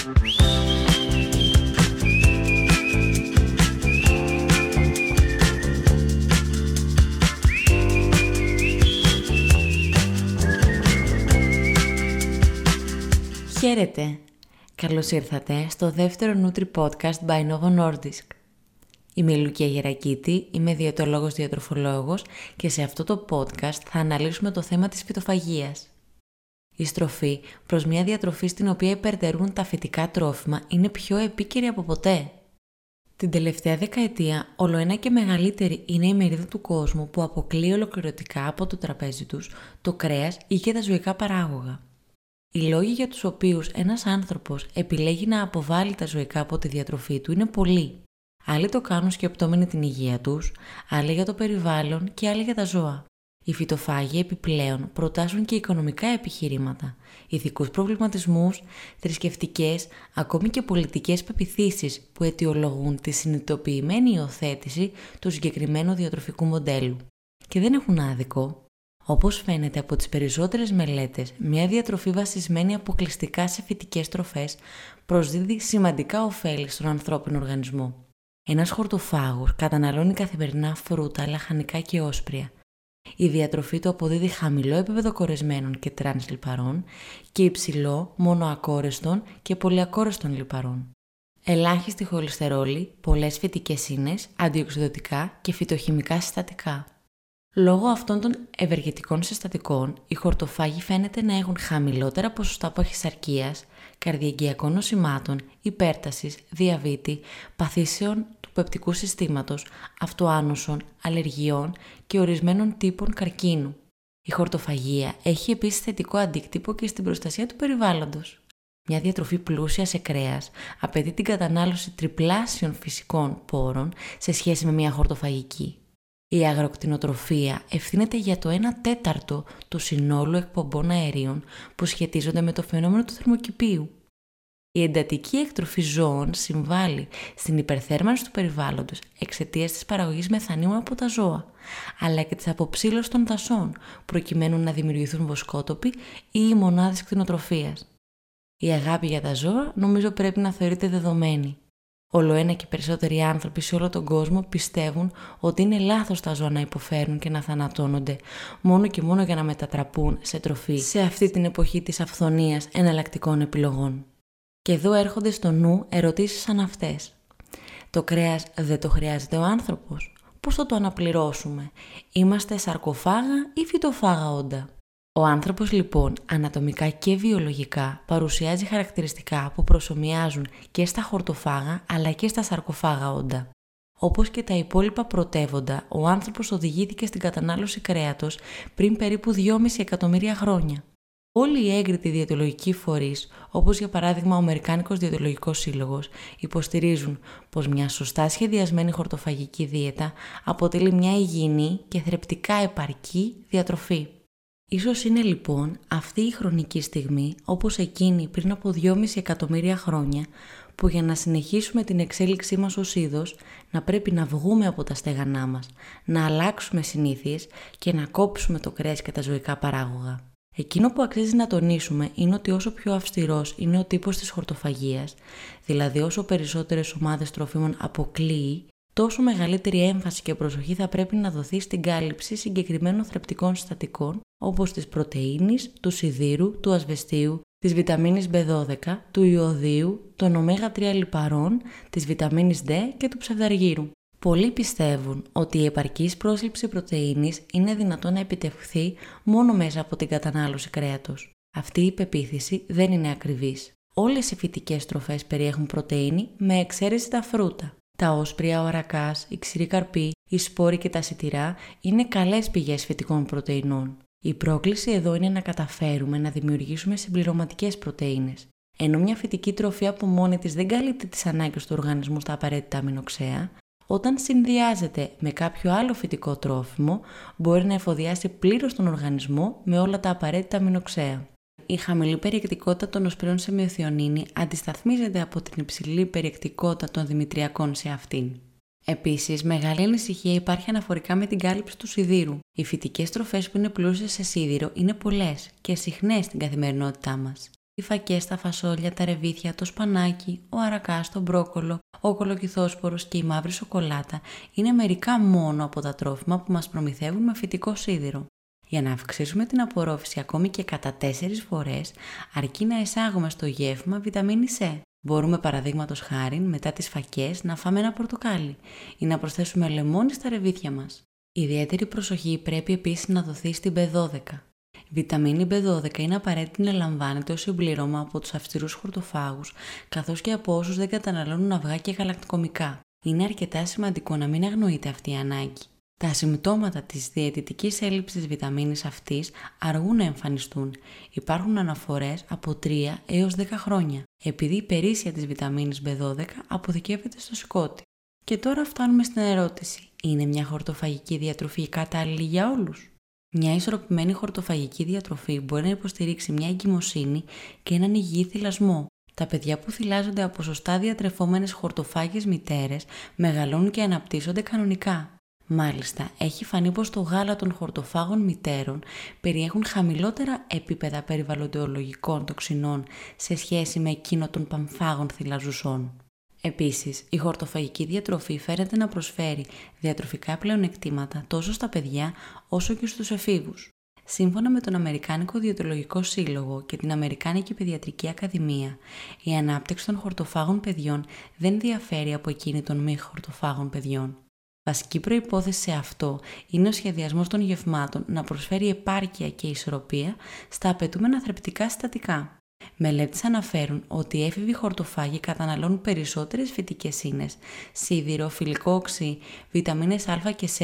Χαίρετε! Καλώς ήρθατε στο δεύτερο Nutri Podcast by Novo Nordisk. Είμαι η Λουκία Γερακίτη, είμαι διαιτολόγος διατροφολόγος και σε αυτό το podcast θα αναλύσουμε το θέμα της φυτοφαγίας. Η στροφή προς μια διατροφή στην οποία υπερτερούν τα φυτικά τρόφιμα είναι πιο επίκαιρη από ποτέ. Την τελευταία δεκαετία, ολοένα και μεγαλύτερη είναι η μερίδα του κόσμου που αποκλεί ολοκληρωτικά από το τραπέζι τους το κρέας ή και τα ζωικά παράγωγα. Οι λόγοι για τους οποίους ένας άνθρωπος επιλέγει να αποβάλει τα ζωικά από τη διατροφή του είναι πολλοί. Άλλοι το κάνουν σκεπτόμενοι την υγεία τους, άλλοι για το περιβάλλον και άλλοι για τα ζώα. Οι φυτοφάγοι επιπλέον προτάσουν και οικονομικά επιχειρήματα, ηθικούς προβληματισμούς, θρησκευτικές, ακόμη και πολιτικές πεπιθήσεις που αιτιολογούν τη συνειδητοποιημένη υιοθέτηση του συγκεκριμένου διατροφικού μοντέλου. Και δεν έχουν άδικο, όπως φαίνεται από τις περισσότερες μελέτες, μια διατροφή βασισμένη αποκλειστικά σε φυτικές τροφές προσδίδει σημαντικά ωφέλη στον ανθρώπινο οργανισμό. Ένας χορτοφάγος καταναλώνει καθημερινά φρούτα, λαχανικά και όσπρια. Η διατροφή του αποδίδει χαμηλό επίπεδο κορεσμένων και τρανς λιπαρών και υψηλό μονοακόρεστων και πολυακόρεστων λιπαρών. Ελάχιστη χοληστερόλη, πολλές φυτικές ίνες, αντιοξειδωτικά και φυτοχημικά συστατικά. Λόγω αυτών των ευεργετικών συστατικών, οι χορτοφάγοι φαίνεται να έχουν χαμηλότερα ποσοστά παχυσαρκίας, καρδιαγγειακών νοσημάτων, υπέρτασης, διαβήτη, παθήσεων του πεπτικού συστήματος, αυτοάνωσων, αλλεργιών και ορισμένων τύπων καρκίνου. Η χορτοφαγία έχει επίσης θετικό αντίκτυπο και στην προστασία του περιβάλλοντος. Μια διατροφή πλούσια σε κρέας απαιτεί την κατανάλωση τριπλάσιων φυσικών πόρων σε σχέση με μια χορτοφαγική. Η αγροκτηνοτροφία ευθύνεται για το 1 τέταρτο του συνόλου εκπομπών αερίων που σχετίζονται με το φαινόμενο του θερμοκηπίου. Η εντατική εκτροφή ζώων συμβάλλει στην υπερθέρμανση του περιβάλλοντος εξαιτίας της παραγωγής μεθανίου από τα ζώα, αλλά και της αποψήλωσης των δασών, προκειμένου να δημιουργηθούν βοσκότοποι ή οι μονάδες κτηνοτροφίας. Η αγάπη για τα ζώα νομίζω πρέπει να θεωρείται δεδομένη. Όλο ένα και περισσότεροι άνθρωποι σε όλο τον κόσμο πιστεύουν ότι είναι λάθος τα ζώα να υποφέρουν και να θανατώνονται μόνο και μόνο για να μετατραπούν σε τροφή σε αυτή την εποχή της αυθονίας εναλλακτικών επιλογών. Και εδώ έρχονται στο νου ερωτήσεις σαν αυτές. Το κρέας δεν το χρειάζεται ο άνθρωπος. Πώς θα το αναπληρώσουμε; Είμαστε σαρκοφάγα ή φυτοφάγα όντα; Ο άνθρωπος λοιπόν ανατομικά και βιολογικά παρουσιάζει χαρακτηριστικά που προσωμιάζουν και στα χορτοφάγα αλλά και στα σαρκοφάγα όντα. Όπως και τα υπόλοιπα πρωτεύοντα, ο άνθρωπος οδηγήθηκε στην κατανάλωση κρέατος πριν περίπου 2,5 εκατομμύρια χρόνια. Όλοι οι έγκριτοι διαιτολογικοί φορείς, όπως για παράδειγμα ο Αμερικάνικος Διαιτολογικός Σύλλογος, υποστηρίζουν πως μια σωστά σχεδιασμένη χορτοφαγική δίαιτα αποτελεί μια υγιεινή και θρεπτικά επαρκή διατροφή. Ίσως είναι λοιπόν αυτή η χρονική στιγμή, όπως εκείνη πριν από 2,5 εκατομμύρια χρόνια, που για να συνεχίσουμε την εξέλιξή μας ως είδος, να πρέπει να βγούμε από τα στέγανά μας, να αλλάξουμε συνήθειες και να κόψουμε το κρέας και τα ζωικά παράγωγα. Εκείνο που αξίζει να τονίσουμε είναι ότι όσο πιο αυστηρός είναι ο τύπος της χορτοφαγίας, δηλαδή όσο περισσότερες ομάδες τροφίμων αποκλείει, τόσο μεγαλύτερη έμφαση και προσοχή θα πρέπει να δοθεί στην κάλυψη συγκεκριμένων θρεπτικών συστατικών όπως της πρωτεΐνης, του σιδήρου, του ασβεστίου, της βιταμίνης B12, του ιωδίου, των ω3 λιπαρών, της βιταμίνης D και του ψευδαργύρου. Πολλοί πιστεύουν ότι η επαρκής πρόσληψη πρωτεΐνης είναι δυνατόν να επιτευχθεί μόνο μέσα από την κατανάλωση κρέατος. Αυτή η πεποίθηση δεν είναι ακριβής. Όλες οι φυτικές τροφές περιέχουν πρωτεΐνη με εξαίρεση τα φρούτα. Τα όσπρια, ο αρακάς, η ξηρή καρπή, οι σπόροι και τα σιτηρά είναι καλές πηγές φυτικών πρωτεϊνών. Η πρόκληση εδώ είναι να καταφέρουμε να δημιουργήσουμε συμπληρωματικές πρωτεΐνες. Ενώ μια φυτική τροφή από μόνη της δεν καλύπτει τις ανάγκες του οργανισμού στα απαραίτητα αμινοξέα, όταν συνδυάζεται με κάποιο άλλο φυτικό τρόφιμο, μπορεί να εφοδιάσει πλήρως τον οργανισμό με όλα τα απαραίτητα αμινοξέα η χαμηλή περιεκτικότητα των οσπριών σε μυοθιονίνη αντισταθμίζεται από την υψηλή περιεκτικότητα των δημητριακών σε αυτήν. Επίσης, μεγάλη ανησυχία υπάρχει αναφορικά με την κάλυψη του σιδήρου. Οι φυτικές τροφές που είναι πλούσιες σε σίδηρο είναι πολλές και συχνές στην καθημερινότητά μας. Οι φακές, τα φασόλια, τα ρεβίθια, το σπανάκι, ο αρακάς, το μπρόκολο, ο κολοκυθόσπορος και η μαύρη σοκολάτα είναι μερικά μόνο από τα τρόφιμα που μας προμηθεύουν με φυτικό σίδηρο. Για να αυξήσουμε την απορρόφηση ακόμη και κατά 4 φορές, αρκεί να εισάγουμε στο γεύμα βιταμίνη C. Μπορούμε παραδείγματος χάρη μετά τις φακές να φάμε ένα πορτοκάλι ή να προσθέσουμε λεμόνι στα ρεβίθια μας. Ιδιαίτερη προσοχή πρέπει επίσης να δοθεί στην B12. Βιταμίνη B12 είναι απαραίτητη να λαμβάνεται ως συμπληρώμα από τους αυστηρούς χορτοφάγους, καθώς και από όσους δεν καταναλώνουν αυγά και γαλακτοκομικά. Είναι αρκετά σημαντικό να μην αγνοείται αυτή η ανάγκη. Τα συμπτώματα της διαιτητικής έλλειψης βιταμίνης αυτής αργούν να εμφανιστούν. Υπάρχουν αναφορές από 3 έως 10 χρόνια, επειδή η περίσσια της βιταμίνης B12 αποθηκεύεται στο σηκώτη. Και τώρα φτάνουμε στην ερώτηση. Είναι μια χορτοφαγική διατροφή κατάλληλη για όλους; Μια ισορροπημένη χορτοφαγική διατροφή μπορεί να υποστηρίξει μια εγκυμοσύνη και έναν υγιή θυλασμό. Τα παιδιά που θυλάζονται από σωστά διατρεφόμενες χορτοφάγες μητέρες μεγαλώνουν και αναπτύσσονται κανονικά. Μάλιστα, έχει φανεί πως το γάλα των χορτοφάγων μητέρων περιέχουν χαμηλότερα επίπεδα περιβαλλοντολογικών τοξινών σε σχέση με εκείνο των πανφάγων θυλαζουσών. Επίσης, η χορτοφαγική διατροφή φαίνεται να προσφέρει διατροφικά πλεονεκτήματα τόσο στα παιδιά όσο και στους εφήβους. Σύμφωνα με τον Αμερικάνικο Διατρολογικό Σύλλογο και την Αμερικάνικη Παιδιατρική Ακαδημία, η ανάπτυξη των χορτοφάγων παιδιών δεν διαφέρει από εκείνη των μη χορτοφάγων παιδιών. Βασική προϋπόθεση σε αυτό είναι ο σχεδιασμός των γευμάτων να προσφέρει επάρκεια και ισορροπία στα απαιτούμενα θρεπτικά συστατικά. Μελέτες αναφέρουν ότι οι έφηβοι χορτοφάγοι καταναλώνουν περισσότερες φυτικές ίνες, σίδηρο, φιλικό οξύ, βιταμίνες α και σ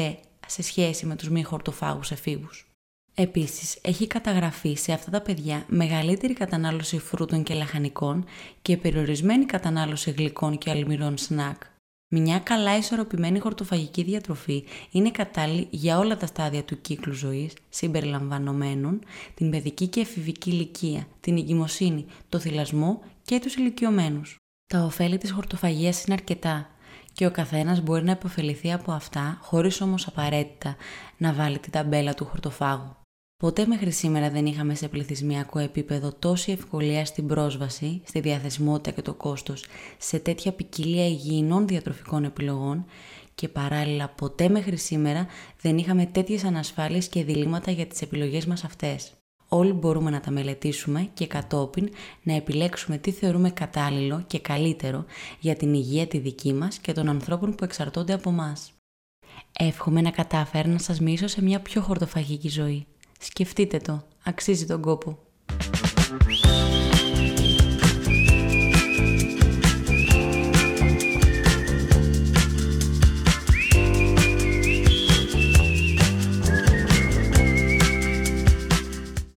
σε σχέση με τους μη χορτοφάγους εφήβους. Επίσης, έχει καταγραφεί σε αυτά τα παιδιά μεγαλύτερη κατανάλωση φρούτων και λαχανικών και περιορισμένη κατανάλωση γλυκών και αλμυρών σνακ. Μια καλά ισορροπημένη χορτοφαγική διατροφή είναι κατάλληλη για όλα τα στάδια του κύκλου ζωής, συμπεριλαμβανομένων την παιδική και εφηβική ηλικία, την εγκυμοσύνη, το θυλασμό και τους ηλικιωμένους. Τα ωφέλη της χορτοφαγίας είναι αρκετά και ο καθένας μπορεί να υποφεληθεί από αυτά χωρίς όμως απαραίτητα να βάλει την ταμπέλα του χορτοφάγου. Ποτέ μέχρι σήμερα δεν είχαμε σε πληθυσμιακό επίπεδο τόση ευκολία στην πρόσβαση, στη διαθεσιμότητα και το κόστος σε τέτοια ποικιλία υγιεινών διατροφικών επιλογών και παράλληλα ποτέ μέχρι σήμερα δεν είχαμε τέτοιες ανασφάλειες και διλήμματα για τις επιλογές μας αυτές. Όλοι μπορούμε να τα μελετήσουμε και κατόπιν να επιλέξουμε τι θεωρούμε κατάλληλο και καλύτερο για την υγεία τη δική μας και των ανθρώπων που εξαρτώνται από μας. Εύχομαι να κατάφερα να σας μίσω σε μια πιο χορτοφαγική ζωή. Σκεφτείτε το, αξίζει τον κόπο.